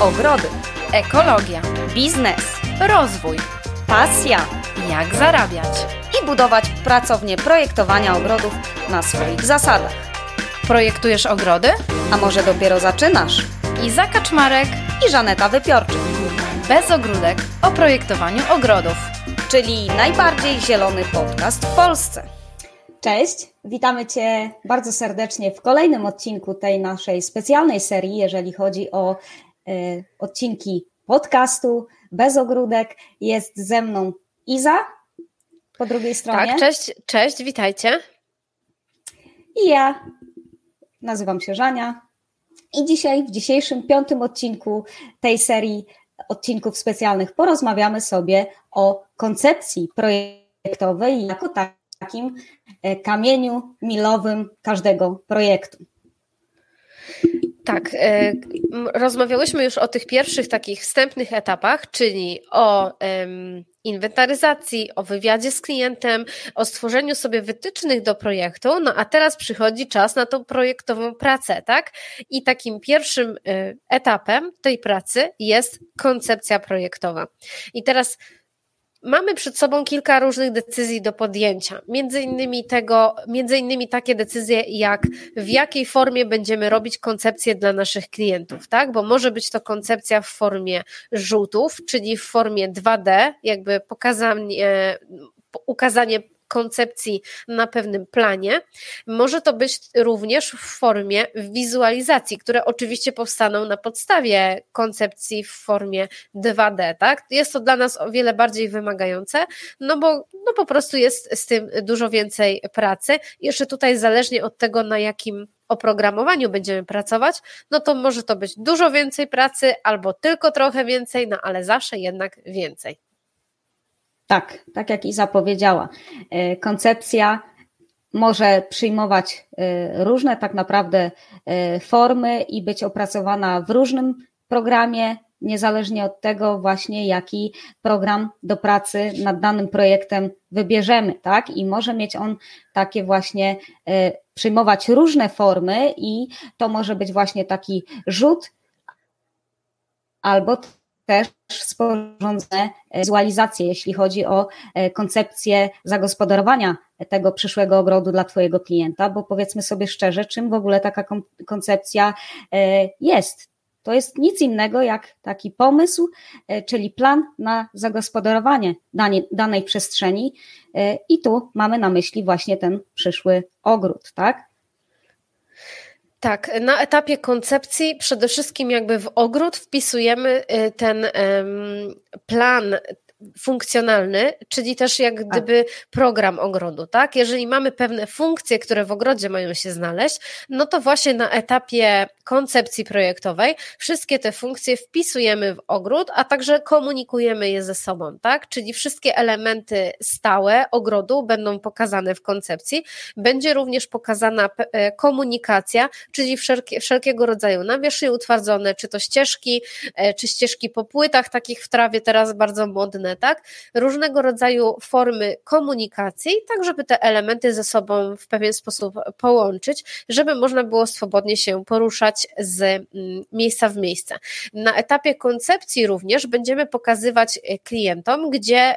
ogrody, ekologia, biznes, rozwój, pasja jak zarabiać i budować pracownię projektowania ogrodów na swoich zasadach. Projektujesz ogrody? A może dopiero zaczynasz? Iza Kaczmarek I Żaneta Wypiorczyk, bez ogródek o projektowaniu ogrodów. czyli najbardziej zielony podcast w Polsce. Cześć, witamy Cię bardzo serdecznie w kolejnym odcinku tej naszej specjalnej serii, jeżeli chodzi o odcinki podcastu Bez Ogródek. Jest ze mną Iza po drugiej stronie Tak, cześć, cześć, witajcie. i ja, nazywam się Żania. I dzisiaj, w dzisiejszym piątym odcinku tej serii odcinków specjalnych, porozmawiamy sobie o koncepcji projektowej jako takim e, kamieniu milowym każdego projektu. Tak, e, rozmawiałyśmy już o tych pierwszych takich wstępnych etapach, czyli o inwentaryzacji, o wywiadzie z klientem, o stworzeniu sobie wytycznych do projektu, no a teraz przychodzi czas na tą projektową pracę, tak? I takim pierwszym e, etapem tej pracy jest koncepcja projektowa. I teraz Mamy przed sobą kilka różnych decyzji do podjęcia. Między innymi tego, między innymi takie decyzje jak w jakiej formie będziemy robić koncepcję dla naszych klientów, tak? Bo może być to koncepcja w formie rzutów, czyli w formie 2D, jakby pokazanie, ukazanie koncepcji na pewnym planie. Może to być również w formie wizualizacji, które oczywiście powstaną na podstawie koncepcji w formie 2D, tak? Jest to dla nas o wiele bardziej wymagające, no bo no po prostu jest z tym dużo więcej pracy. Jeszcze tutaj zależnie od tego, na jakim oprogramowaniu będziemy pracować, no to może to być dużo więcej pracy albo tylko trochę więcej, no ale zawsze jednak więcej. Tak, tak jak Iza powiedziała, e, koncepcja może przyjmować e, różne tak naprawdę e, formy i być opracowana w różnym programie, niezależnie od tego właśnie jaki program do pracy nad danym projektem wybierzemy, tak? I może mieć on takie właśnie przyjmować różne formy i to może być właśnie taki rzut albo też sporządzone wizualizacje, jeśli chodzi o e, koncepcję zagospodarowania tego przyszłego ogrodu dla Twojego klienta, bo powiedzmy sobie szczerze, czym w ogóle taka koncepcja e, jest. To jest nic innego jak taki pomysł, e, czyli plan na zagospodarowanie danej przestrzeni. I tu mamy na myśli właśnie ten przyszły ogród, tak? Tak, na etapie koncepcji przede wszystkim jakby w ogród wpisujemy y, ten plan funkcjonalny, czyli też jak tak. gdyby program ogrodu, tak? Jeżeli mamy pewne funkcje, które w ogrodzie mają się znaleźć, no to właśnie na etapie koncepcji projektowej wszystkie te funkcje wpisujemy w ogród, a także komunikujemy je ze sobą, tak? Czyli wszystkie elementy stałe ogrodu będą pokazane w koncepcji. Będzie również pokazana e, komunikacja, czyli wszelkie, wszelkiego rodzaju nawierzchnie utwardzone, czy to ścieżki, e, czy ścieżki po płytach takich w trawie teraz bardzo modne, tak? Różnego rodzaju formy komunikacji, tak żeby te elementy ze sobą w pewien sposób połączyć, żeby można było swobodnie się poruszać z mm, miejsca w miejsce. Na etapie koncepcji również będziemy pokazywać e, klientom, gdzie,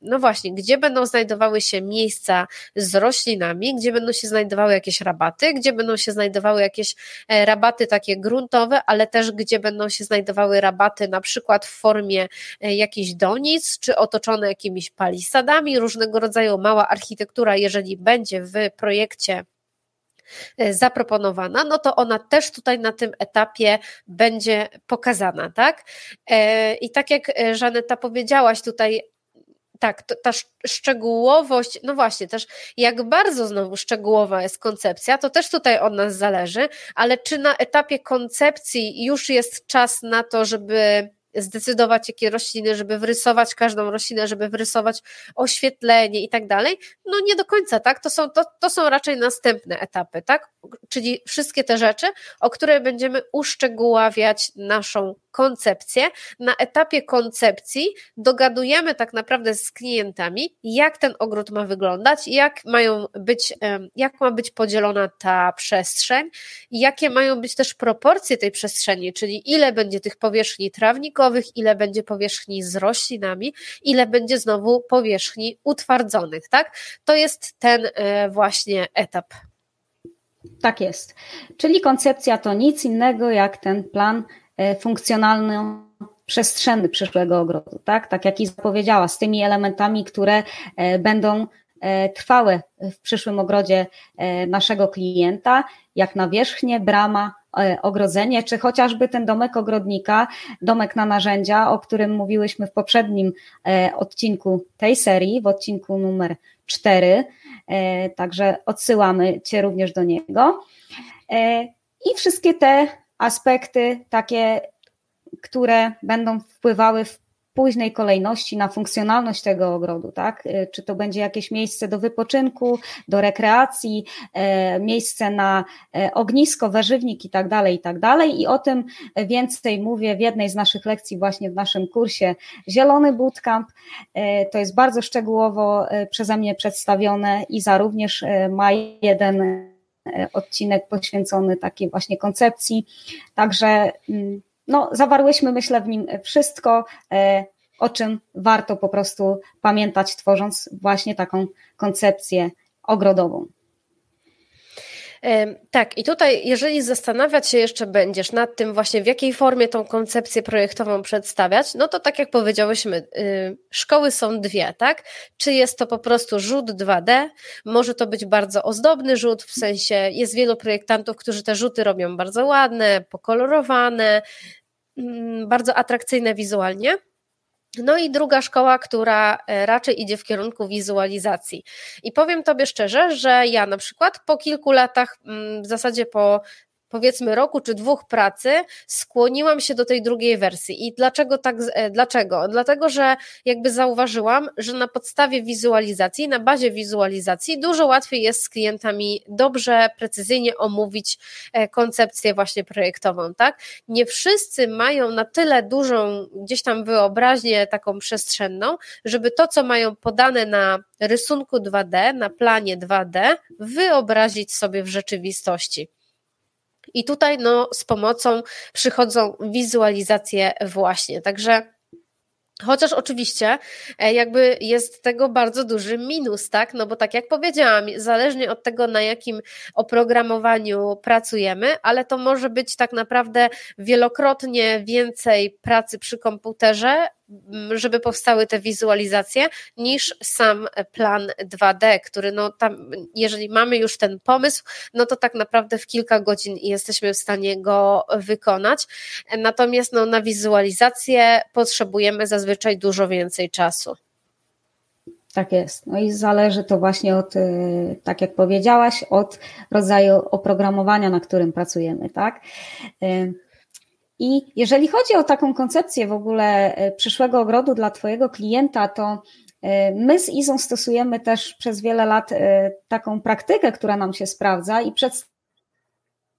no właśnie, gdzie będą znajdowały się miejsca z roślinami, gdzie będą się znajdowały jakieś rabaty, gdzie będą się znajdowały jakieś e, rabaty takie gruntowe, ale też gdzie będą się znajdowały rabaty na przykład w formie e, jakichś donic, czy otoczone jakimiś palisadami, różnego rodzaju mała architektura, jeżeli będzie w projekcie e, zaproponowana, no to ona też tutaj na tym etapie będzie pokazana, tak? E, I tak jak e, Żaneta powiedziałaś tutaj, tak, ta szczegółowość, no właśnie, też jak bardzo znowu szczegółowa jest koncepcja, to też tutaj od nas zależy, ale czy na etapie koncepcji już jest czas na to, żeby zdecydować, jakie rośliny, żeby wrysować każdą roślinę, żeby wrysować oświetlenie i tak dalej. No nie do końca, tak? To są, to, to są raczej następne etapy, tak? Czyli wszystkie te rzeczy, o które będziemy uszczegóławiać naszą koncepcję. Na etapie koncepcji dogadujemy tak naprawdę z klientami, jak ten ogród ma wyglądać, jak mają być, jak ma być podzielona ta przestrzeń, jakie mają być też proporcje tej przestrzeni, czyli ile będzie tych powierzchni trawnikowych, ile będzie powierzchni z roślinami, ile będzie znowu powierzchni utwardzonych, tak? To jest ten e, właśnie etap. Tak jest. Czyli koncepcja to nic innego jak ten plan E, funkcjonalny przestrzenny przyszłego ogrodu, tak? Tak jak i zapowiedziała, z tymi elementami, które e, będą trwałe w przyszłym ogrodzie naszego klienta, jak nawierzchnie, brama, ogrodzenie, czy chociażby ten domek ogrodnika, domek na narzędzia, o którym mówiłyśmy w poprzednim odcinku tej serii, w odcinku numer 4. Także odsyłamy Cię również do niego. I wszystkie te aspekty takie, które będą wpływały w późnej kolejności na funkcjonalność tego ogrodu, tak? Y, czy to będzie jakieś miejsce do wypoczynku, do rekreacji, e, miejsce na e, ognisko, warzywnik i tak dalej, i tak dalej. I o tym więcej mówię w jednej z naszych lekcji właśnie w naszym kursie Zielony Bootcamp. To jest bardzo szczegółowo przeze mnie przedstawione i za również ma jeden odcinek poświęcony takiej właśnie koncepcji. Także mm, no, zawarłyśmy, myślę, w nim wszystko, e, o czym warto po prostu pamiętać, tworząc właśnie taką koncepcję ogrodową. Tak, i tutaj, jeżeli zastanawiać się jeszcze będziesz nad tym, właśnie w jakiej formie tą koncepcję projektową przedstawiać, no to tak jak powiedziałyśmy, y, szkoły są dwie, tak? Czy jest to po prostu rzut 2D, może to być bardzo ozdobny rzut, w sensie jest wielu projektantów, którzy te rzuty robią bardzo ładne, pokolorowane, mm, bardzo atrakcyjne wizualnie. No i druga szkoła, która e, raczej idzie w kierunku wizualizacji. I powiem Tobie szczerze, że ja na przykład po kilku latach, mm, w zasadzie po powiedzmy roku czy dwóch pracy skłoniłam się do tej drugiej wersji. I dlaczego tak? E, dlaczego? Dlatego, że jakby zauważyłam, że na podstawie wizualizacji, na bazie wizualizacji dużo łatwiej jest z klientami dobrze, precyzyjnie omówić e, koncepcję właśnie projektową, tak? Nie wszyscy mają na tyle dużą gdzieś tam wyobraźnię taką przestrzenną, żeby to, co mają podane na rysunku 2D, na planie 2D, wyobrazić sobie w rzeczywistości. I tutaj no, z pomocą przychodzą wizualizacje właśnie. Także Chociaż oczywiście e, jakby jest tego bardzo duży minus, tak? No bo tak jak powiedziałam, zależnie od tego, na jakim oprogramowaniu pracujemy, ale to może być tak naprawdę wielokrotnie więcej pracy przy komputerze, żeby powstały te wizualizacje, niż sam plan 2D, który no tam, jeżeli mamy już ten pomysł, no to tak naprawdę w kilka godzin jesteśmy w stanie go wykonać. Natomiast no, na wizualizację potrzebujemy zazwyczaj dużo więcej czasu. Tak jest. No i zależy to właśnie od, y, tak jak powiedziałaś, od rodzaju oprogramowania, na którym pracujemy, tak? I jeżeli chodzi o taką koncepcję w ogóle e, przyszłego ogrodu dla Twojego klienta, to e, my z Izą stosujemy też przez wiele lat e, taką praktykę, która nam się sprawdza i przedstawiamy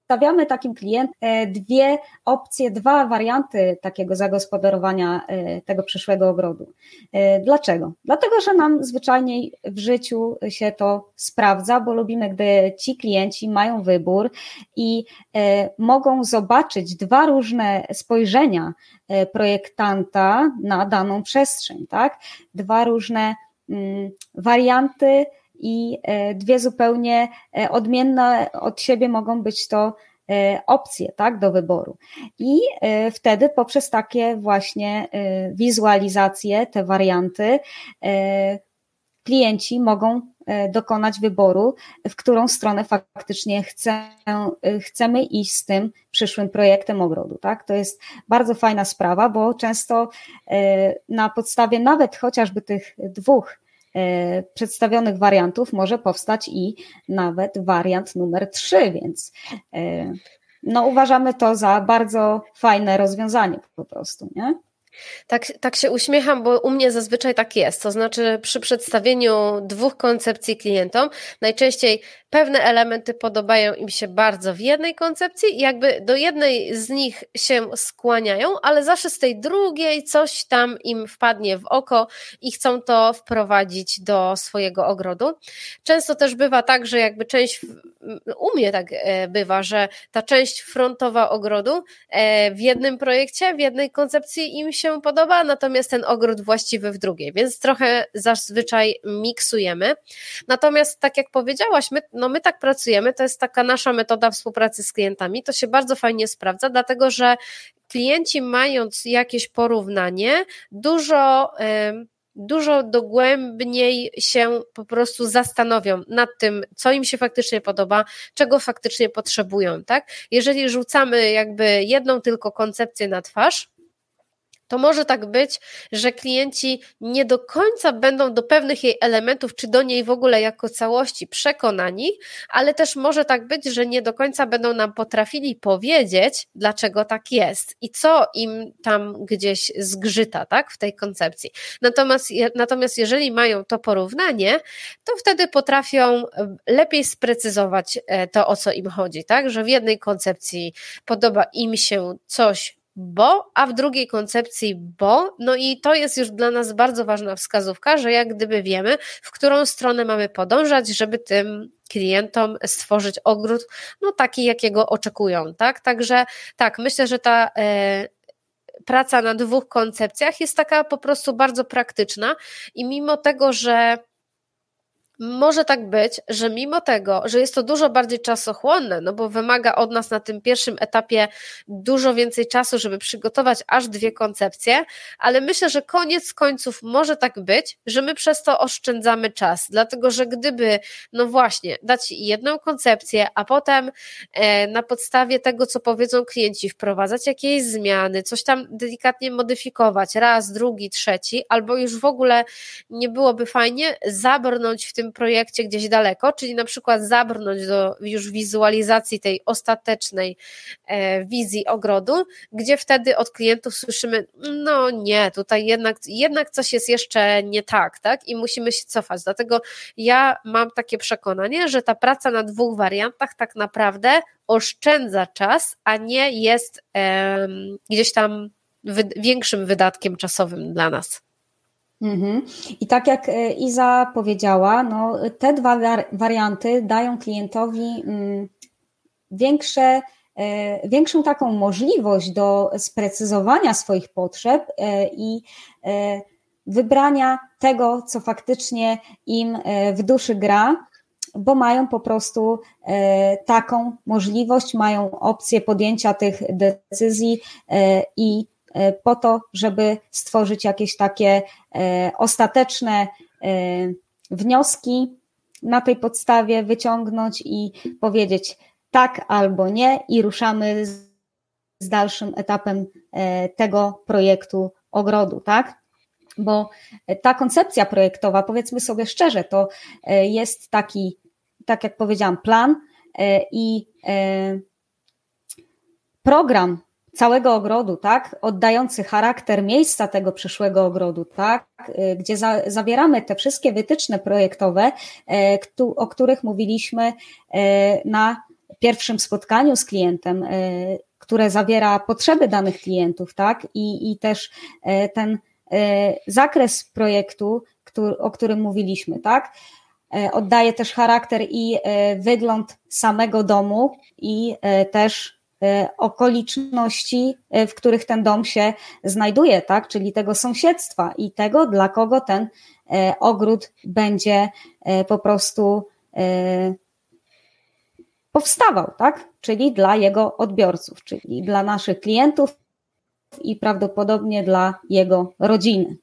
stawiamy takim klientom e, dwie opcje, dwa warianty takiego zagospodarowania e, tego przyszłego ogrodu. E, dlaczego? Dlatego, że nam zwyczajnie w życiu się to sprawdza, bo lubimy, gdy ci klienci mają wybór i mogą zobaczyć dwa różne spojrzenia projektanta na daną przestrzeń, tak? Dwa różne mm, warianty i e, dwie zupełnie e, odmienne od siebie mogą być to e, opcje tak, do wyboru. I wtedy poprzez takie właśnie wizualizacje, te warianty, klienci mogą dokonać wyboru, w którą stronę faktycznie chcę, chcemy iść z tym przyszłym projektem ogrodu. Tak? To jest bardzo fajna sprawa, bo często na podstawie nawet chociażby tych dwóch przedstawionych wariantów może powstać i nawet wariant numer 3, więc e, no, uważamy to za bardzo fajne rozwiązanie po prostu, nie? Tak, tak się uśmiecham, bo u mnie zazwyczaj tak jest. To znaczy, przy przedstawieniu dwóch koncepcji klientom, najczęściej pewne elementy podobają im się bardzo w jednej koncepcji jakby do jednej z nich się skłaniają, ale zawsze z tej drugiej coś tam im wpadnie w oko i chcą to wprowadzić do swojego ogrodu. Często też bywa tak, że jakby część, u mnie tak e, bywa, że ta część frontowa ogrodu e, w jednym projekcie, w jednej koncepcji im się podoba, natomiast ten ogród właściwy w drugiej, więc trochę zazwyczaj miksujemy. Natomiast tak jak powiedziałaś, my, no my tak pracujemy, to jest taka nasza metoda współpracy z klientami, to się bardzo fajnie sprawdza, dlatego że klienci mając jakieś porównanie, dużo dużo dogłębniej się po prostu zastanowią nad tym, co im się faktycznie podoba, czego faktycznie potrzebują, tak? Jeżeli rzucamy jakby jedną tylko koncepcję na twarz, to może tak być, że klienci nie do końca będą do pewnych jej elementów, czy do niej w ogóle jako całości przekonani, ale też może tak być, że nie do końca będą nam potrafili powiedzieć, dlaczego tak jest i co im tam gdzieś zgrzyta, tak, w tej koncepcji. Natomiast, natomiast jeżeli mają to porównanie, to wtedy potrafią e, lepiej sprecyzować e, to, o co im chodzi, tak, że w jednej koncepcji podoba im się coś bo, a w drugiej koncepcji bo, no i to jest już dla nas bardzo ważna wskazówka, że jak gdyby wiemy, w którą stronę mamy podążać, żeby tym klientom stworzyć ogród, no taki, jakiego oczekują, tak? Także tak, myślę, że ta e, praca na dwóch koncepcjach jest taka po prostu bardzo praktyczna i mimo tego, że może tak być, że mimo tego, że jest to dużo bardziej czasochłonne, no bo wymaga od nas na tym pierwszym etapie dużo więcej czasu, żeby przygotować aż dwie koncepcje, ale myślę, że koniec końców może tak być, że my przez to oszczędzamy czas, dlatego że gdyby, no właśnie, dać jedną koncepcję, a potem e, na podstawie tego, co powiedzą klienci, wprowadzać jakieś zmiany, coś tam delikatnie modyfikować, raz, drugi, trzeci, albo już w ogóle nie byłoby fajnie zabrnąć w tym tym projekcie gdzieś daleko, czyli na przykład zabrnąć do już wizualizacji tej ostatecznej e, wizji ogrodu, gdzie wtedy od klientów słyszymy, no nie, tutaj jednak, jednak coś jest jeszcze nie tak, tak? I musimy się cofać. Dlatego ja mam takie przekonanie, że ta praca na dwóch wariantach tak naprawdę oszczędza czas, a nie jest gdzieś tam większym wydatkiem czasowym dla nas. Mhm. I tak jak e, Iza powiedziała, no, te dwa warianty dają klientowi mm, większe, e, większą taką możliwość do sprecyzowania swoich potrzeb e, i wybrania tego, co faktycznie im w duszy gra, bo mają po prostu taką możliwość, mają opcję podjęcia tych decyzji i po to, żeby stworzyć jakieś takie e, ostateczne e, wnioski, na tej podstawie wyciągnąć i powiedzieć tak albo nie, i ruszamy z dalszym etapem tego projektu ogrodu, tak? Bo ta koncepcja projektowa, powiedzmy sobie szczerze, to jest taki, tak jak powiedziałam, plan i program całego ogrodu, tak, oddający charakter miejsca tego przyszłego ogrodu, tak, y, gdzie za, zawieramy te wszystkie wytyczne projektowe, e, o których mówiliśmy e, na pierwszym spotkaniu z klientem, e, które zawiera potrzeby danych klientów, tak, i, i też ten zakres projektu, który, o którym mówiliśmy, tak, oddaje też charakter i wygląd samego domu i też okoliczności, e, w których ten dom się znajduje, tak? czyli tego sąsiedztwa i tego, dla kogo ten e, ogród będzie po prostu powstawał, tak? czyli dla jego odbiorców, czyli dla naszych klientów i prawdopodobnie dla jego rodziny.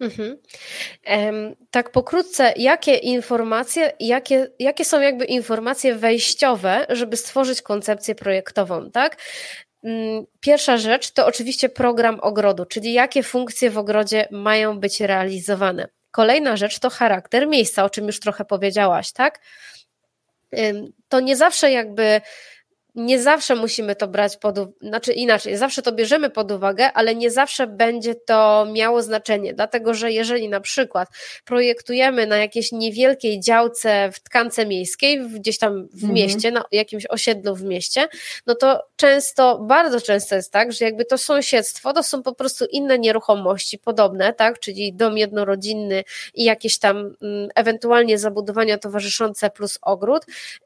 Mhm. tak pokrótce, jakie informacje, jakie, jakie są jakby informacje wejściowe, żeby stworzyć koncepcję projektową, tak? Mm, pierwsza rzecz to oczywiście program ogrodu, czyli jakie funkcje w ogrodzie mają być realizowane. Kolejna rzecz to charakter miejsca, o czym już trochę powiedziałaś, tak? To nie zawsze jakby nie zawsze musimy to brać pod uwagę, znaczy inaczej, zawsze to bierzemy pod uwagę, ale nie zawsze będzie to miało znaczenie, dlatego że jeżeli na przykład projektujemy na jakiejś niewielkiej działce w tkance miejskiej, gdzieś tam w mhm. mieście, na jakimś osiedlu w mieście, no to często, bardzo często jest tak, że jakby to sąsiedztwo to są po prostu inne nieruchomości podobne, tak, czyli dom jednorodzinny i jakieś tam mm, ewentualnie zabudowania towarzyszące plus ogród,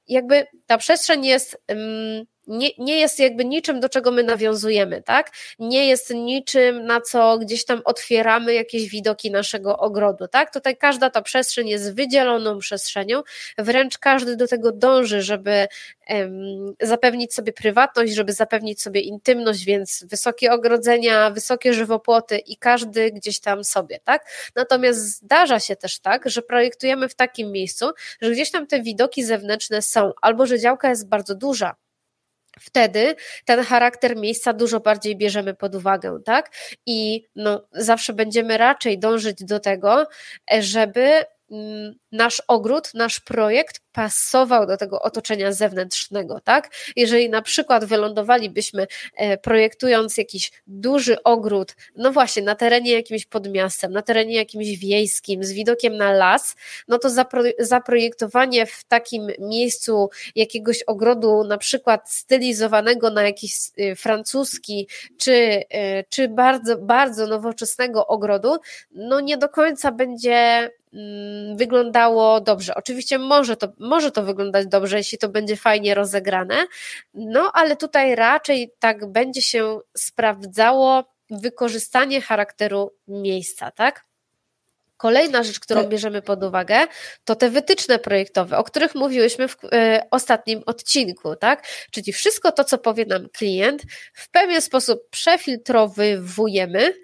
jakby ta przestrzeń jest. Um, nie, nie jest jakby niczym, do czego my nawiązujemy, tak? Nie jest niczym, na co gdzieś tam otwieramy jakieś widoki naszego ogrodu, tak? Tutaj każda ta przestrzeń jest wydzieloną przestrzenią, wręcz każdy do tego dąży, żeby um, zapewnić sobie prywatność, żeby zapewnić sobie intymność, więc wysokie ogrodzenia, wysokie żywopłoty i każdy gdzieś tam sobie, tak? Natomiast zdarza się też tak, że projektujemy w takim miejscu, że gdzieś tam te widoki zewnętrzne są, albo że działka jest bardzo duża, wtedy ten charakter miejsca dużo bardziej bierzemy pod uwagę, tak? I no, zawsze będziemy raczej dążyć do tego, żeby mm, nasz ogród, nasz projekt pasował do tego otoczenia zewnętrznego, tak? Jeżeli na przykład wylądowalibyśmy e, projektując jakiś duży ogród, no właśnie, na terenie jakimś pod miastem, na terenie jakimś wiejskim, z widokiem na las, no to zapro, zaprojektowanie w takim miejscu jakiegoś ogrodu, na przykład stylizowanego na jakiś e, francuski, czy, e, czy bardzo, bardzo nowoczesnego ogrodu, no nie do końca będzie mm, wyglądało dobrze. Oczywiście może to, może to wyglądać dobrze, jeśli to będzie fajnie rozegrane, no ale tutaj raczej tak będzie się sprawdzało wykorzystanie charakteru miejsca, tak? Kolejna rzecz, którą tak. bierzemy pod uwagę, to te wytyczne projektowe, o których mówiłyśmy w e, ostatnim odcinku, tak? Czyli wszystko to, co powie nam klient, w pewien sposób przefiltrowujemy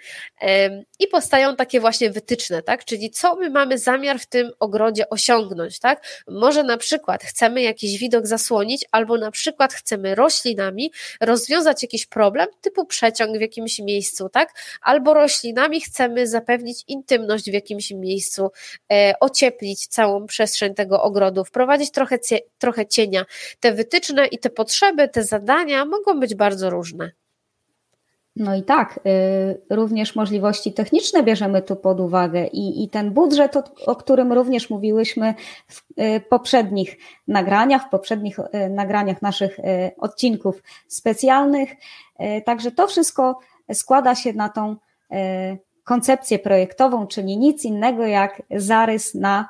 i powstają takie właśnie wytyczne, tak? Czyli co my mamy zamiar w tym ogrodzie osiągnąć, tak? Może na przykład chcemy jakiś widok zasłonić, albo na przykład chcemy roślinami rozwiązać jakiś problem typu przeciąg w jakimś miejscu, tak? Albo roślinami chcemy zapewnić intymność w jakimś jakimś miejscu, e, ocieplić całą przestrzeń tego ogrodu, wprowadzić trochę, trochę cienia. Te wytyczne i te potrzeby, te zadania mogą być bardzo różne. No i tak, y, również możliwości techniczne bierzemy tu pod uwagę i, i ten budżet, o, którym również mówiłyśmy w y, poprzednich nagraniach, w poprzednich y, nagraniach naszych odcinków specjalnych. Także to wszystko składa się na tą koncepcję projektową, czyli nic innego jak zarys na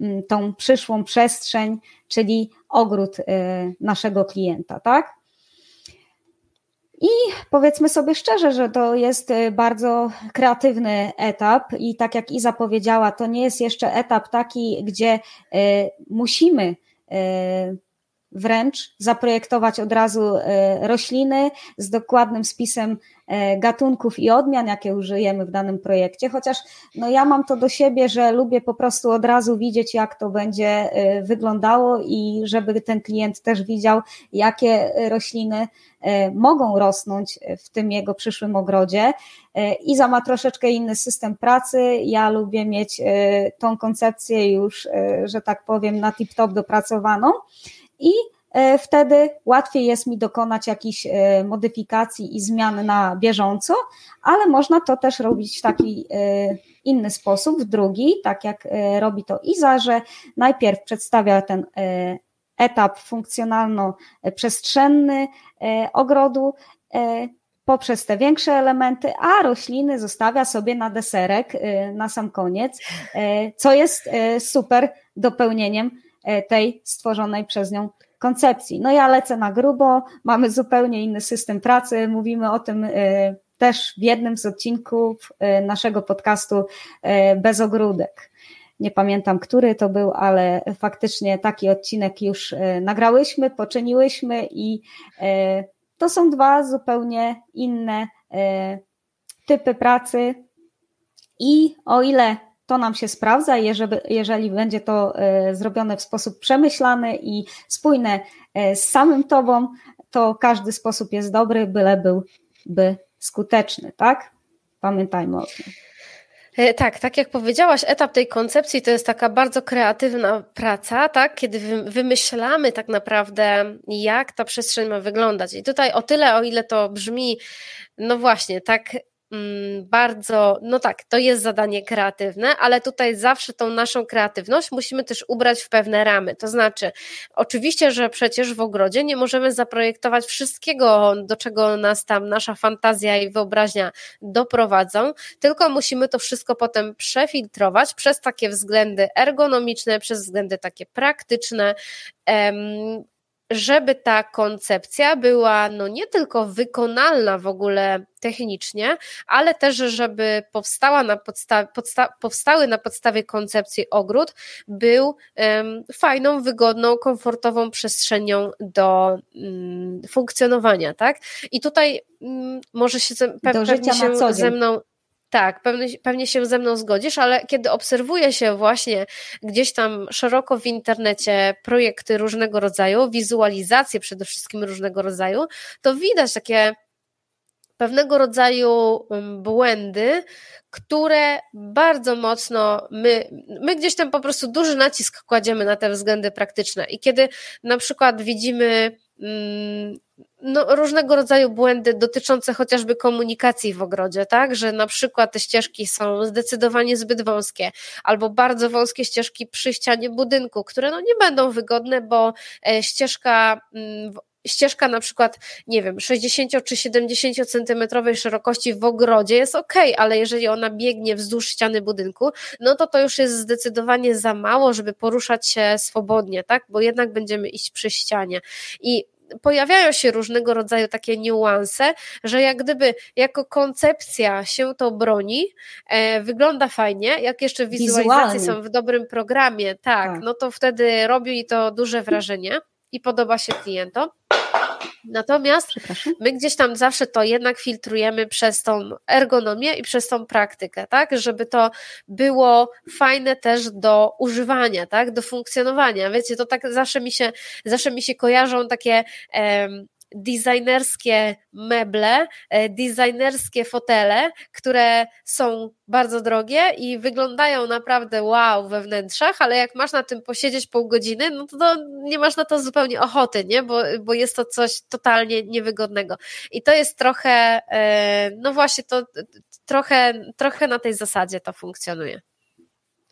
mm, tą przyszłą przestrzeń, czyli ogród y, naszego klienta, tak? I powiedzmy sobie szczerze, że to jest y, bardzo kreatywny etap i tak jak Iza powiedziała, to nie jest jeszcze etap taki, gdzie y, musimy wręcz zaprojektować od razu rośliny z dokładnym spisem E, gatunków i odmian, jakie użyjemy w danym projekcie, chociaż no ja mam to do siebie, że lubię po prostu od razu widzieć, jak to będzie e, wyglądało i żeby ten klient też widział, jakie rośliny e, mogą rosnąć w tym jego przyszłym ogrodzie. Iza ma troszeczkę inny system pracy. Ja lubię mieć tą koncepcję już, że tak powiem, na tip-top dopracowaną i E, wtedy łatwiej jest mi dokonać jakichś e, modyfikacji i zmian na bieżąco, ale można to też robić w taki e, inny sposób, w drugi, tak jak robi to Iza, że najpierw przedstawia ten etap funkcjonalno-przestrzenny ogrodu poprzez te większe elementy, a rośliny zostawia sobie na deserek na sam koniec, co jest super dopełnieniem tej stworzonej przez nią koncepcji. No ja lecę na grubo, mamy zupełnie inny system pracy, mówimy o tym y, też w jednym z odcinków y, naszego podcastu Bez ogródek. Nie pamiętam, który to był, ale faktycznie taki odcinek już nagrałyśmy, poczyniłyśmy i to są dwa zupełnie inne typy pracy. I o ile to nam się sprawdza, jeżeli, jeżeli będzie to e, zrobione w sposób przemyślany i spójny e, z samym tobą, to każdy sposób jest dobry, byle byłby skuteczny, tak? Pamiętajmy o tym. E, tak, tak jak powiedziałaś, etap tej koncepcji to jest taka bardzo kreatywna praca, tak, kiedy wymyślamy tak naprawdę, jak ta przestrzeń ma wyglądać. I tutaj o tyle, o ile to brzmi, no właśnie, tak bardzo, no tak, to jest zadanie kreatywne, ale tutaj zawsze tą naszą kreatywność musimy też ubrać w pewne ramy. To znaczy, oczywiście, że przecież w ogrodzie nie możemy zaprojektować wszystkiego, do czego nas tam nasza fantazja i wyobraźnia doprowadzą, tylko musimy to wszystko potem przefiltrować przez takie względy ergonomiczne, przez względy takie praktyczne żeby ta koncepcja była no nie tylko wykonalna w ogóle technicznie, ale też, żeby powstała na podstawie, podsta powstały na podstawie koncepcji ogród był um, fajną, wygodną, komfortową przestrzenią do um, funkcjonowania, tak? I tutaj um, może się pe pewnie się ze mną tak, pewnie, pewnie się ze mną zgodzisz, ale kiedy obserwuje się właśnie gdzieś tam szeroko w internecie projekty różnego rodzaju, wizualizacje przede wszystkim różnego rodzaju, to widać takie pewnego rodzaju błędy, które bardzo mocno my, my gdzieś tam po prostu duży nacisk kładziemy na te względy praktyczne. I kiedy na przykład widzimy no, różnego rodzaju błędy dotyczące chociażby komunikacji w ogrodzie, tak? Że na przykład te ścieżki są zdecydowanie zbyt wąskie, albo bardzo wąskie ścieżki przy ścianie budynku, które no nie będą wygodne, bo e, ścieżka mm, ścieżka na przykład, nie wiem, 60 czy 70 centymetrowej szerokości w ogrodzie jest ok, ale jeżeli ona biegnie wzdłuż ściany budynku, no to to już jest zdecydowanie za mało, żeby poruszać się swobodnie, tak? Bo jednak będziemy iść przy ścianie. I pojawiają się różnego rodzaju takie niuanse, że jak gdyby jako koncepcja się to broni, e, wygląda fajnie, jak jeszcze wizualizacje Wizualnie. są w dobrym programie, tak, tak, no to wtedy robi to duże wrażenie i podoba się klientom. Natomiast my gdzieś tam zawsze to jednak filtrujemy przez tą ergonomię i przez tą praktykę, tak, żeby to było fajne też do używania, tak, do funkcjonowania. Wiecie, to tak zawsze mi się, zawsze mi się kojarzą takie designerskie meble, e, designerskie fotele, które są bardzo drogie i wyglądają naprawdę wow we wnętrzach, ale jak masz na tym posiedzieć pół godziny, no to, nie masz na to zupełnie ochoty, nie? Bo, bo jest to coś totalnie niewygodnego. I to jest trochę, e, no właśnie, to trochę, trochę na tej zasadzie to funkcjonuje.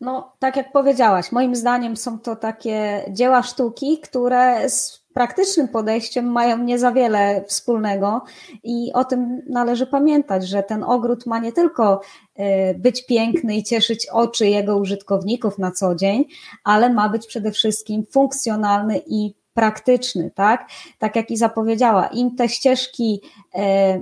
No, tak jak powiedziałaś, moim zdaniem są to takie dzieła sztuki, które praktycznym podejściem mają nie za wiele wspólnego i o tym należy pamiętać, że ten ogród ma nie tylko e, być piękny i cieszyć oczy jego użytkowników na co dzień, ale ma być przede wszystkim funkcjonalny i praktyczny, tak? Tak jak i zapowiedziała, im te ścieżki e,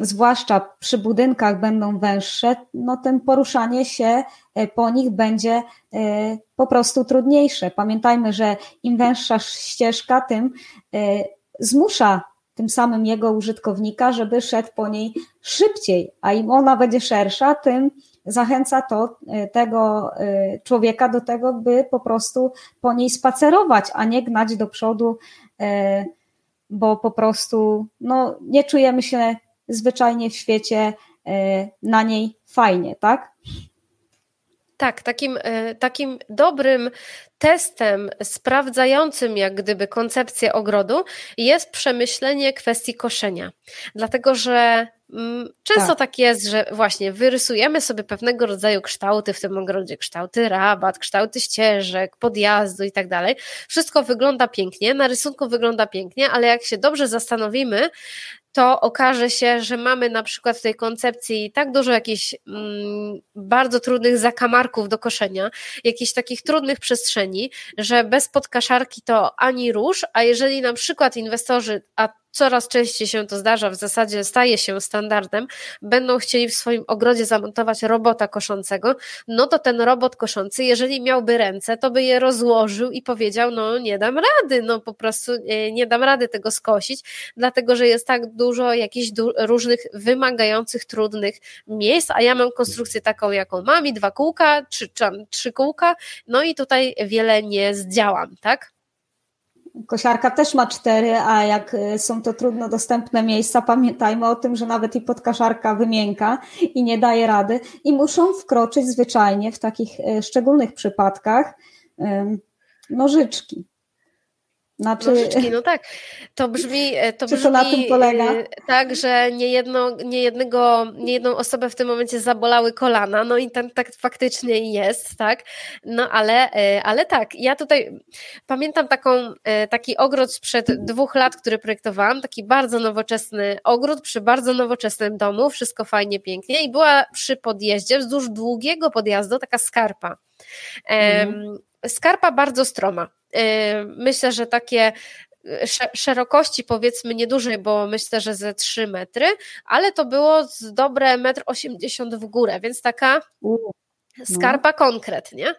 zwłaszcza przy budynkach będą węższe, no ten poruszanie się e, po nich będzie e, po prostu trudniejsze. Pamiętajmy, że im węższa ścieżka, tym e, zmusza tym samym jego użytkownika, żeby szedł po niej szybciej, a im ona będzie szersza, tym zachęca to tego człowieka do tego, by po prostu po niej spacerować, a nie gnać do przodu, bo po prostu no, nie czujemy się zwyczajnie w świecie e, na niej fajnie, tak? Tak, takim, e, takim dobrym testem sprawdzającym jak gdyby koncepcję ogrodu jest przemyślenie kwestii koszenia. Dlatego, że mm, Często tak. tak. jest, że właśnie wyrysujemy sobie pewnego rodzaju kształty w tym ogrodzie, kształty rabat, kształty ścieżek, podjazdu i tak dalej. Wszystko wygląda pięknie, na rysunku wygląda pięknie, ale jak się dobrze zastanowimy, to okaże się, że mamy na przykład w tej koncepcji tak dużo jakichś mm, bardzo trudnych zakamarków do koszenia, jakichś takich trudnych przestrzeni, że bez podkaszarki to ani rusz, a jeżeli na przykład inwestorzy, a coraz częściej się to zdarza, w zasadzie staje się standardem, będą chcieli w swoim ogrodzie zamontować robota koszącego, no to ten robot koszący, jeżeli miałby ręce, to by je rozłożył i powiedział, no nie dam rady, no po prostu nie, nie dam rady tego skosić, dlatego że jest tak dużo jakichś du różnych wymagających, trudnych miejsc, a ja mam konstrukcję taką, jaką mam i dwa kółka, czy, czy trzy kółka, no i tutaj wiele nie zdziałam, tak? Kosiarka też ma cztery, a jak y, są to trudno dostępne miejsca, pamiętajmy o tym, że nawet i podkaszarka wymięka i nie daje rady i muszą wkroczyć zwyczajnie w takich y, szczególnych przypadkach nożyczki. Znaczy... Nożyczki, no tak. To brzmi, e, to brzmi to na tym polega? E, tak, że nie, jedno, nie, jednego, nie jedną osobę w tym momencie zabolały kolana, no i tak, tak faktycznie jest, tak. No ale, e, ale tak, ja tutaj pamiętam taką, taki ogród sprzed dwóch lat, który projektowałam, taki bardzo nowoczesny ogród przy bardzo nowoczesnym domu, wszystko fajnie, pięknie i była przy podjeździe, wzdłuż długiego podjazdu taka skarpa. Mhm. Skarpa bardzo stroma. Y, myślę, że takie y, szerokości powiedzmy niedużej, bo myślę, że ze 3 metry, ale to było z dobre 1,80 m w górę, więc taka skarpa no. konkretnie.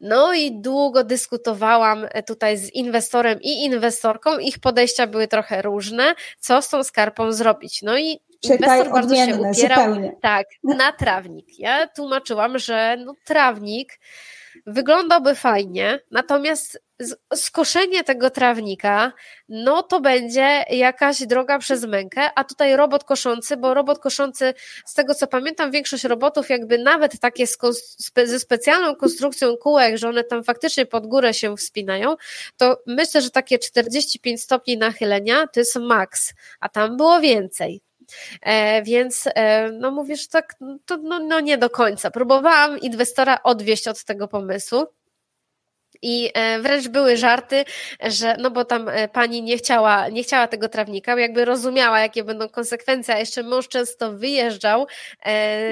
No i długo dyskutowałam tutaj z inwestorem i inwestorką, ich podejścia były trochę różne, co z tą skarpą zrobić. No i inwestor bardzo się upierał zupełnie. tak, na trawnik. Ja tłumaczyłam, że no, trawnik wyglądałby fajnie, natomiast skoszenie tego trawnika, no to będzie jakaś droga przez mękę, a tutaj robot koszący, bo robot koszący, z tego co pamiętam, większość robotów jakby nawet takie ze specjalną konstrukcją kółek, że one tam faktycznie pod górę się wspinają, to myślę, że takie 45 stopni nachylenia to jest maks, a tam było więcej. E, więc e, no mówisz tak, to no, no nie do końca. Próbowałam inwestora odwieść od tego pomysłu. I e, wręcz były żarty, że no bo tam pani nie chciała, nie chciała tego trawnika, jakby rozumiała, jakie będą konsekwencje, a jeszcze mąż często wyjeżdżał,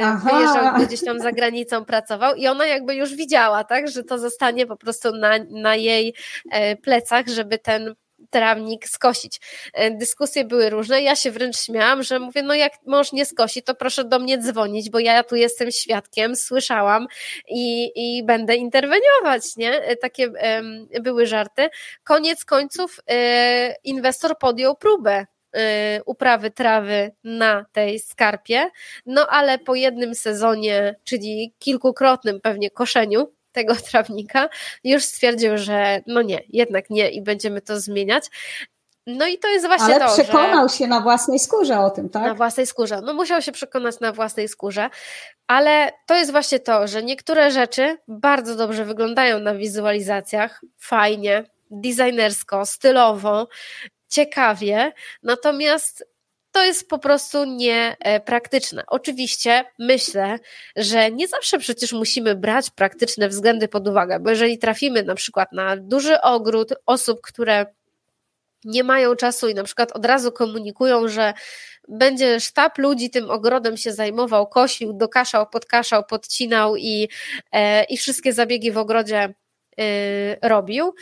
Aha. wyjeżdżał gdzieś tam za granicą, pracował i ona jakby już widziała, tak, że to zostanie po prostu na, na jej plecach, żeby ten trawnik skosić. E, dyskusje były różne, ja się wręcz śmiałam, że mówię, no jak mąż nie skosi, to proszę do mnie dzwonić, bo ja tu jestem świadkiem, słyszałam i, i będę interweniować, nie? E, takie um, były żarty. Koniec końców e, inwestor podjął próbę uprawy trawy na tej skarpie, no ale po jednym sezonie, czyli kilkukrotnym pewnie koszeniu, tego trawnika, już stwierdził, że no nie, jednak nie i będziemy to zmieniać. No i to jest właśnie Ale to, przekonał że... się na własnej skórze o tym, tak? Na własnej skórze. No musiał się przekonać na własnej skórze, ale to jest właśnie to, że niektóre rzeczy bardzo dobrze wyglądają na wizualizacjach, fajnie, designersko, stylowo, ciekawie, natomiast to jest po prostu niepraktyczne. Oczywiście myślę, że nie zawsze przecież musimy brać praktyczne względy pod uwagę, bo jeżeli trafimy na przykład na duży ogród osób, które nie mają czasu i na przykład od razu komunikują, że będzie sztab ludzi tym ogrodem się zajmował, kosił, dokaszał, podkaszał, podcinał i, e, i wszystkie zabiegi w ogrodzie robił,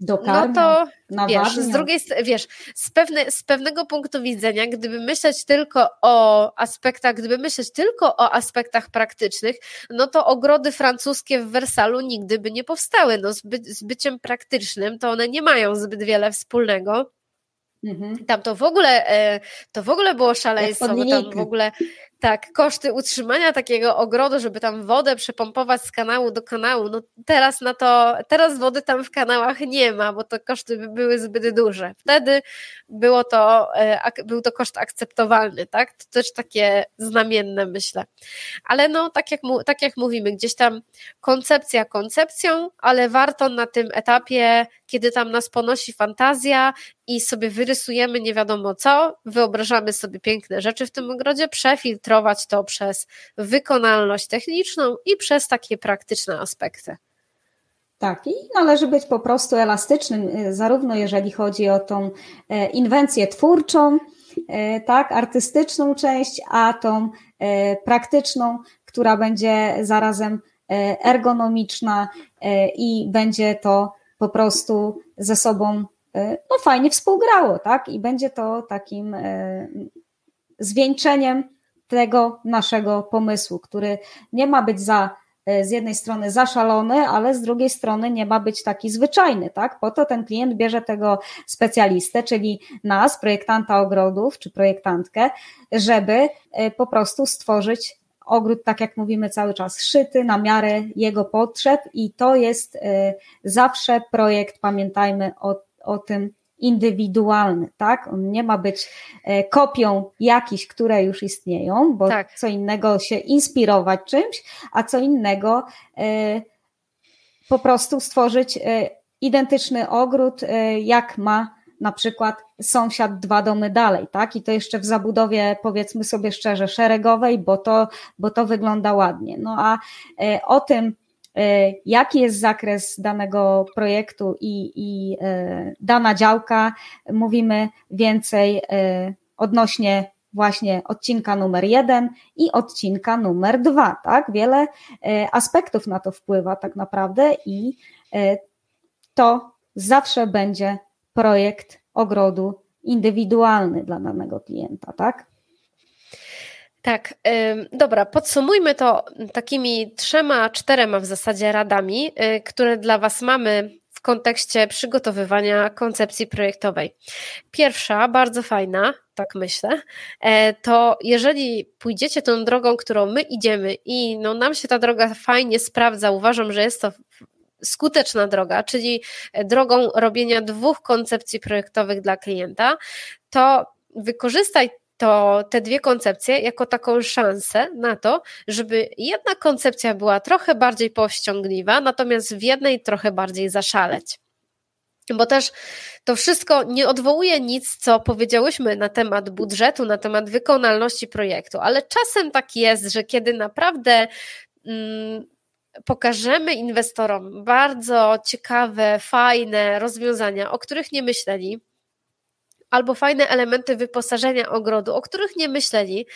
Dokarmiał, no to wiesz, z drugiej wiesz, z, pewne, z pewnego punktu widzenia, gdyby myśleć tylko o aspektach, gdyby myśleć tylko o aspektach praktycznych, no to ogrody francuskie w Wersalu nigdy by nie powstały. No z, by, z byciem praktycznym to one nie mają zbyt wiele wspólnego. Mhm. Tam to w ogóle e, to w ogóle było szaleństwo, bo tam w ogóle tak, koszty utrzymania takiego ogrodu, żeby tam wodę przepompować z kanału do kanału, no teraz na to, teraz wody tam w kanałach nie ma, bo to koszty by były zbyt duże. Wtedy było to, e, był to koszt akceptowalny, tak? To też takie znamienne, myślę. Ale no, tak jak, tak jak mówimy, gdzieś tam koncepcja koncepcją, ale warto na tym etapie, kiedy tam nas ponosi fantazja i sobie wyrysujemy nie wiadomo co, wyobrażamy sobie piękne rzeczy w tym ogrodzie, przefiltrować filtrować to przez wykonalność techniczną i przez takie praktyczne aspekty. Tak, i należy być po prostu elastycznym, y, zarówno jeżeli chodzi o tą e, inwencję twórczą, e, tak, artystyczną część, a tą e, praktyczną, która będzie zarazem ergonomiczna i będzie to po prostu ze sobą no, fajnie współgrało, tak? I będzie to takim zwieńczeniem tego naszego pomysłu, który nie ma być za e, z jednej strony zaszalony, ale z drugiej strony nie ma być taki zwyczajny, tak? Po to ten klient bierze tego specjalistę, czyli nas, projektanta ogrodów czy projektantkę, żeby e, po prostu stworzyć ogród, tak jak mówimy cały czas, szyty na miarę jego potrzeb i to jest e, zawsze projekt, pamiętajmy o o tym indywidualny, tak? On nie ma być e, kopią jakichś, które już istnieją, bo tak. co innego się inspirować czymś, a co innego e, po prostu stworzyć e, identyczny ogród, jak ma na przykład sąsiad dwa domy dalej, tak? I to jeszcze w zabudowie, powiedzmy sobie szczerze, szeregowej, bo to, bo to wygląda ładnie. No a o tym, jaki jest zakres danego projektu i, i e, dana działka, mówimy więcej e, odnośnie właśnie odcinka numer jeden i odcinka numer dwa, tak? Wiele aspektów na to wpływa tak naprawdę i to zawsze będzie projekt ogrodu indywidualny dla danego klienta, tak? Tak, dobra, podsumujmy to takimi trzema, czterema w zasadzie radami, y, które dla Was mamy w kontekście przygotowywania koncepcji projektowej. Pierwsza, bardzo fajna, tak myślę, e, to jeżeli pójdziecie tą drogą, którą my idziemy i no nam się ta droga fajnie sprawdza, uważam, że jest to skuteczna droga, czyli drogą robienia dwóch koncepcji projektowych dla klienta, to wykorzystaj to te dwie koncepcje jako taką szansę na to, żeby jedna koncepcja była trochę bardziej powściągliwa, natomiast w jednej trochę bardziej zaszaleć. Bo też to wszystko nie odwołuje nic, co powiedziałyśmy na temat budżetu, na temat wykonalności projektu, ale czasem tak jest, że kiedy naprawdę mm, pokażemy inwestorom bardzo ciekawe, fajne rozwiązania, o których nie myśleli, albo fajne elementy wyposażenia ogrodu, o których nie myśleli,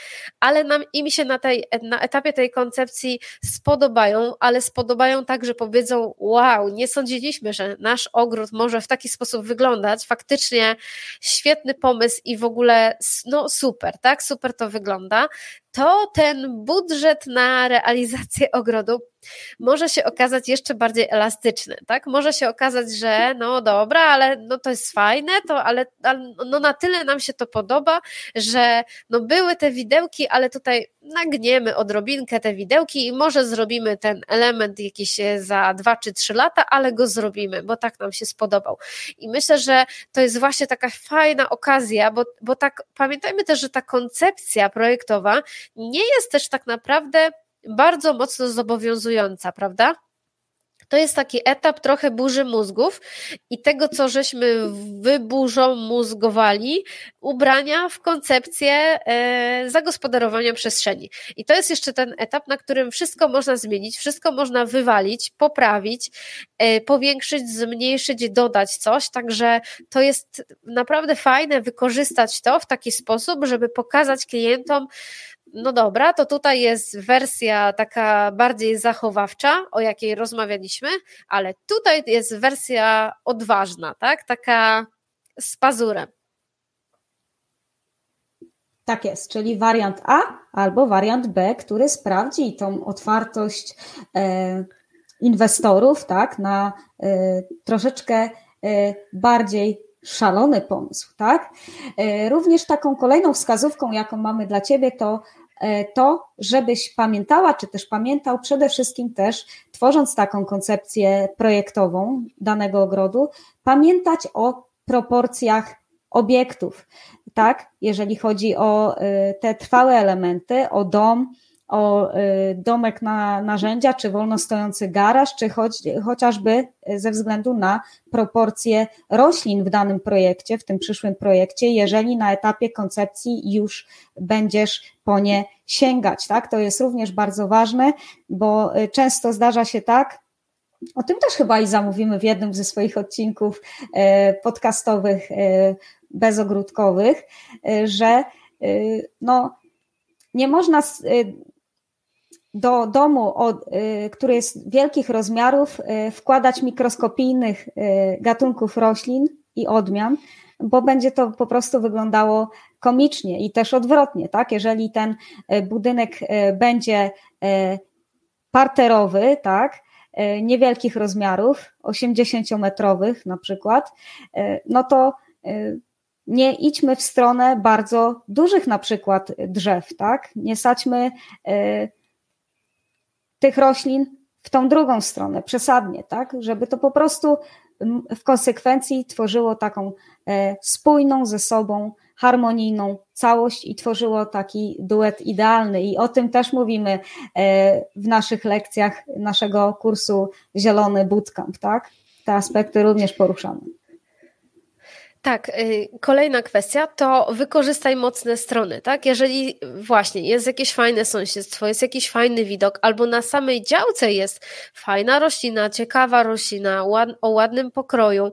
ale nam im się na, tej, na etapie tej koncepcji spodobają, ale spodobają tak, że powiedzą: Wow, nie sądziliśmy, że nasz ogród może w taki sposób wyglądać. Faktycznie świetny pomysł i w ogóle no super, tak? Super to wygląda to ten budżet na realizację ogrodu może się okazać jeszcze bardziej elastyczny, tak? Może się okazać, że no dobra, ale no to jest fajne, to ale, ale no na tyle nam się to podoba, że no były te widełki, ale tutaj nagniemy odrobinkę te widełki i może zrobimy ten element jakiś za dwa czy trzy lata, ale go zrobimy, bo tak nam się spodobał. I myślę, że to jest właśnie taka fajna okazja, bo, bo tak pamiętajmy też, że ta koncepcja projektowa nie jest też tak naprawdę bardzo mocno zobowiązująca, prawda? To jest taki etap trochę burzy mózgów i tego, co żeśmy wyburzą mózgowali, ubrania w koncepcję e, zagospodarowania przestrzeni. I to jest jeszcze ten etap, na którym wszystko można zmienić, wszystko można wywalić, poprawić, e, powiększyć, zmniejszyć, dodać coś. Także to jest naprawdę fajne wykorzystać to w taki sposób, żeby pokazać klientom, no dobra, to tutaj jest wersja taka bardziej zachowawcza, o jakiej rozmawialiśmy, ale tutaj jest wersja odważna, tak? Taka z pazurem. Tak jest, czyli wariant A albo wariant B, który sprawdzi tą otwartość e, inwestorów, tak, na e, troszeczkę e, bardziej szalony pomysł, tak? Również taką kolejną wskazówką, jaką mamy dla Ciebie, to to, żebyś pamiętała, czy też pamiętał przede wszystkim też, tworząc taką koncepcję projektową danego ogrodu, pamiętać o proporcjach obiektów, tak? Jeżeli chodzi o e, te trwałe elementy, o dom, o y, domek na narzędzia, czy wolno stojący garaż, czy choć, chociażby ze względu na proporcje roślin w danym projekcie, w tym przyszłym projekcie, jeżeli na etapie koncepcji już będziesz po nie sięgać. Tak? To jest również bardzo ważne, bo y, często zdarza się tak, o tym też chyba i zamówimy w jednym ze swoich odcinków y, podcastowych, bezogródkowych, że no, nie można do domu, y, który jest wielkich rozmiarów, y, wkładać mikroskopijnych y, gatunków roślin i odmian, bo będzie to po prostu wyglądało komicznie i też odwrotnie, tak? Jeżeli ten budynek będzie parterowy, tak, niewielkich rozmiarów, 80-metrowych na przykład, no to nie idźmy w stronę bardzo dużych na przykład drzew, tak? Nie sadźmy tych roślin w tą drugą stronę, przesadnie, tak? Żeby to po prostu w konsekwencji tworzyło taką spójną ze sobą, harmonijną całość i tworzyło taki duet idealny. I o tym też mówimy w naszych lekcjach naszego kursu Zielony Bootcamp, tak? Te aspekty również poruszamy. Tak, y, kolejna kwestia to wykorzystaj mocne strony, tak? Jeżeli właśnie jest jakieś fajne sąsiedztwo, jest jakiś fajny widok, albo na samej działce jest fajna roślina, ciekawa roślina, o ładnym pokroju,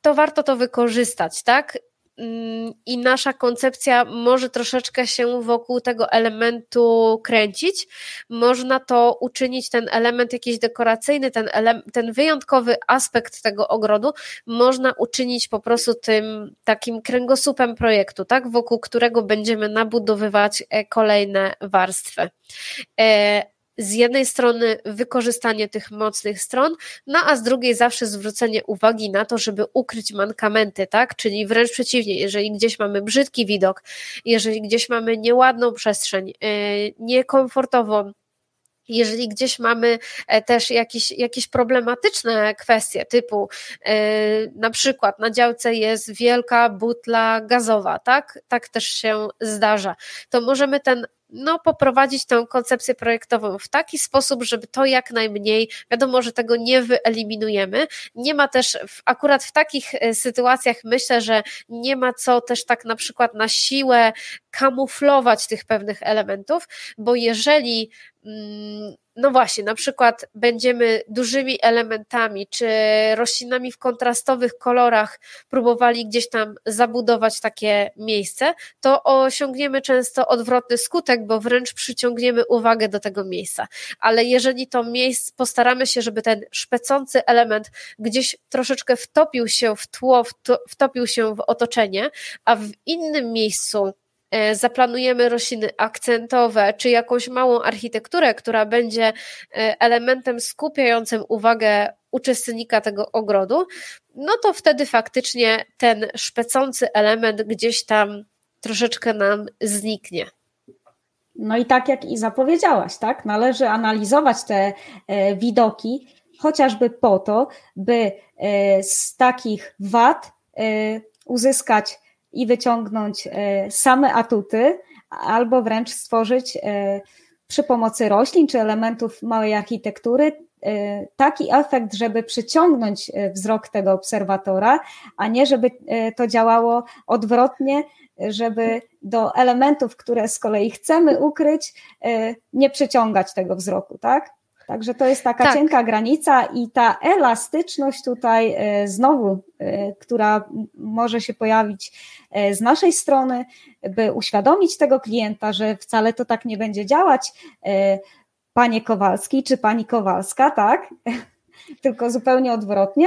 to warto to wykorzystać, tak? Mm, i nasza koncepcja może troszeczkę się wokół tego elementu kręcić. Można to uczynić, ten element jakiś dekoracyjny, ten, ten wyjątkowy aspekt tego ogrodu, można uczynić po prostu tym takim kręgosłupem projektu, tak, wokół którego będziemy nabudowywać e, kolejne warstwy. E, z jednej strony wykorzystanie tych mocnych stron, no a z drugiej zawsze zwrócenie uwagi na to, żeby ukryć mankamenty, tak? Czyli wręcz przeciwnie, jeżeli gdzieś mamy brzydki widok, jeżeli gdzieś mamy nieładną przestrzeń, yy, niekomfortową, jeżeli gdzieś mamy e, też jakieś, jakieś problematyczne kwestie, typu yy, na przykład na działce jest wielka butla gazowa, tak? Tak też się zdarza. To możemy ten no, poprowadzić tę koncepcję projektową w taki sposób, żeby to jak najmniej, wiadomo, że tego nie wyeliminujemy. Nie ma też, akurat w takich e, sytuacjach myślę, że nie ma co też tak na przykład na siłę kamuflować tych pewnych elementów, bo jeżeli mm, no właśnie, na przykład będziemy dużymi elementami czy roślinami w kontrastowych kolorach próbowali gdzieś tam zabudować takie miejsce, to osiągniemy często odwrotny skutek, bo wręcz przyciągniemy uwagę do tego miejsca. Ale jeżeli to miejsce, postaramy się, żeby ten szpecący element gdzieś troszeczkę wtopił się w tło, wtopił się w otoczenie, a w innym miejscu zaplanujemy rośliny akcentowe, czy jakąś małą architekturę, która będzie e, elementem skupiającym uwagę uczestnika tego ogrodu, no to wtedy faktycznie ten szpecący element gdzieś tam troszeczkę nam zniknie. No i tak jak i zapowiedziałaś, tak? Należy analizować te e, widoki, chociażby po to, by z takich wad uzyskać i wyciągnąć e, same atuty, albo wręcz stworzyć e, przy pomocy roślin czy elementów małej architektury e, taki efekt, żeby przyciągnąć wzrok tego obserwatora, a nie żeby to działało odwrotnie, żeby do elementów, które z kolei chcemy ukryć, nie przyciągać tego wzroku, tak? Także to jest taka tak. cienka granica i ta elastyczność tutaj e, znowu, e, która może się pojawić e, z naszej strony, by uświadomić tego klienta, że wcale to tak nie będzie działać, panie Kowalski czy pani Kowalska, tak? Tylko zupełnie odwrotnie,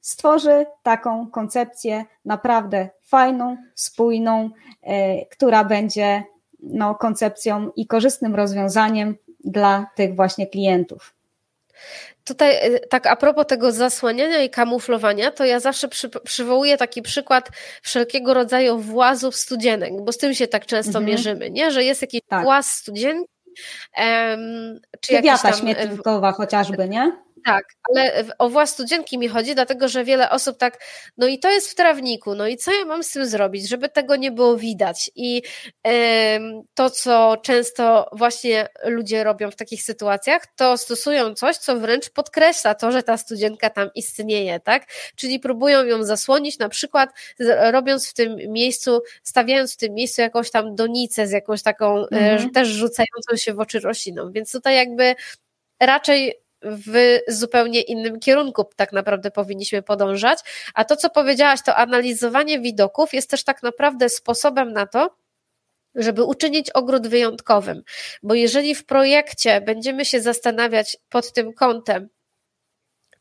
stworzy taką koncepcję naprawdę fajną, spójną, która będzie no, koncepcją i korzystnym rozwiązaniem dla tych właśnie klientów. Tutaj, y, tak, a propos tego zasłaniania i kamuflowania, to ja zawsze przy, przywołuję taki przykład wszelkiego rodzaju włazów studzienek, bo z tym się tak często mhm. mierzymy, nie? Że jest jakiś tak. właz studzienki, um, czy jakiś tam... śmietnikowa chociażby, nie? Tak, ale o włas studzienki mi chodzi, dlatego że wiele osób tak, no i to jest w trawniku, no i co ja mam z tym zrobić, żeby tego nie było widać. I to, co często właśnie ludzie robią w takich sytuacjach, to stosują coś, co wręcz podkreśla to, że ta studzienka tam istnieje, tak? Czyli próbują ją zasłonić, na przykład robiąc w tym miejscu, stawiając w tym miejscu jakąś tam donicę z jakąś taką mm. też rzucającą się w oczy rośliną. Więc tutaj jakby raczej w zupełnie innym kierunku tak naprawdę powinniśmy podążać. A to, co powiedziałaś, to analizowanie widoków jest też tak naprawdę sposobem na to, żeby uczynić ogród wyjątkowym. Bo jeżeli w projekcie będziemy się zastanawiać pod tym kątem,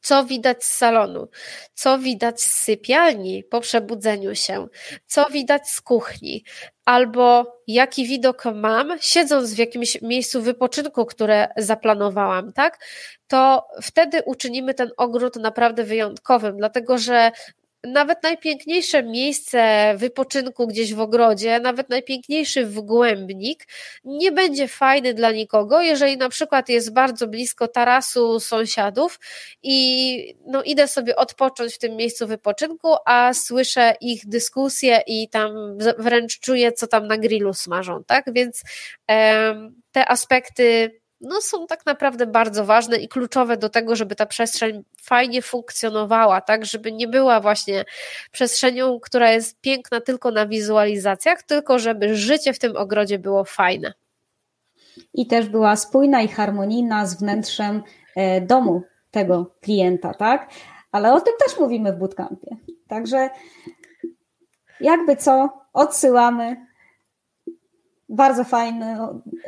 co widać z salonu, co widać z sypialni po przebudzeniu się, co widać z kuchni, albo jaki widok mam, siedząc w jakimś miejscu wypoczynku, które zaplanowałam, tak? To wtedy uczynimy ten ogród naprawdę wyjątkowym, dlatego że nawet najpiękniejsze miejsce wypoczynku gdzieś w ogrodzie, nawet najpiękniejszy wgłębnik nie będzie fajny dla nikogo, jeżeli na przykład jest bardzo blisko tarasu sąsiadów i no, idę sobie odpocząć w tym miejscu wypoczynku, a słyszę ich dyskusje i tam wręcz czuję, co tam na grillu smażą, tak? Więc em, te aspekty no, są tak naprawdę bardzo ważne i kluczowe do tego, żeby ta przestrzeń fajnie funkcjonowała, tak, żeby nie była właśnie przestrzenią, która jest piękna tylko na wizualizacjach, tylko żeby życie w tym ogrodzie było fajne. I też była spójna i harmonijna z wnętrzem e, domu tego klienta, tak? Ale o tym też mówimy w bootcampie. Także jakby co, odsyłamy bardzo fajny,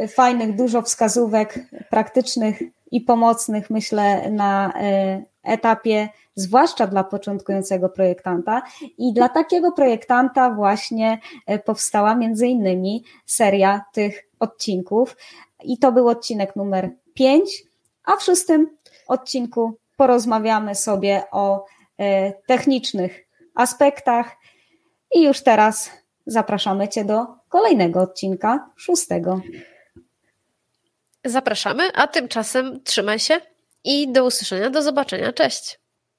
fajnych, dużo wskazówek praktycznych i pomocnych, myślę, na e, etapie, zwłaszcza dla początkującego projektanta. I dla takiego projektanta właśnie e, powstała między innymi seria tych odcinków. I to był odcinek numer 5, a w szóstym odcinku porozmawiamy sobie o e, technicznych aspektach. I już teraz zapraszamy Cię do kolejnego odcinka, szóstego. Zapraszamy, a tymczasem trzymaj się i do usłyszenia, do zobaczenia. Cześć.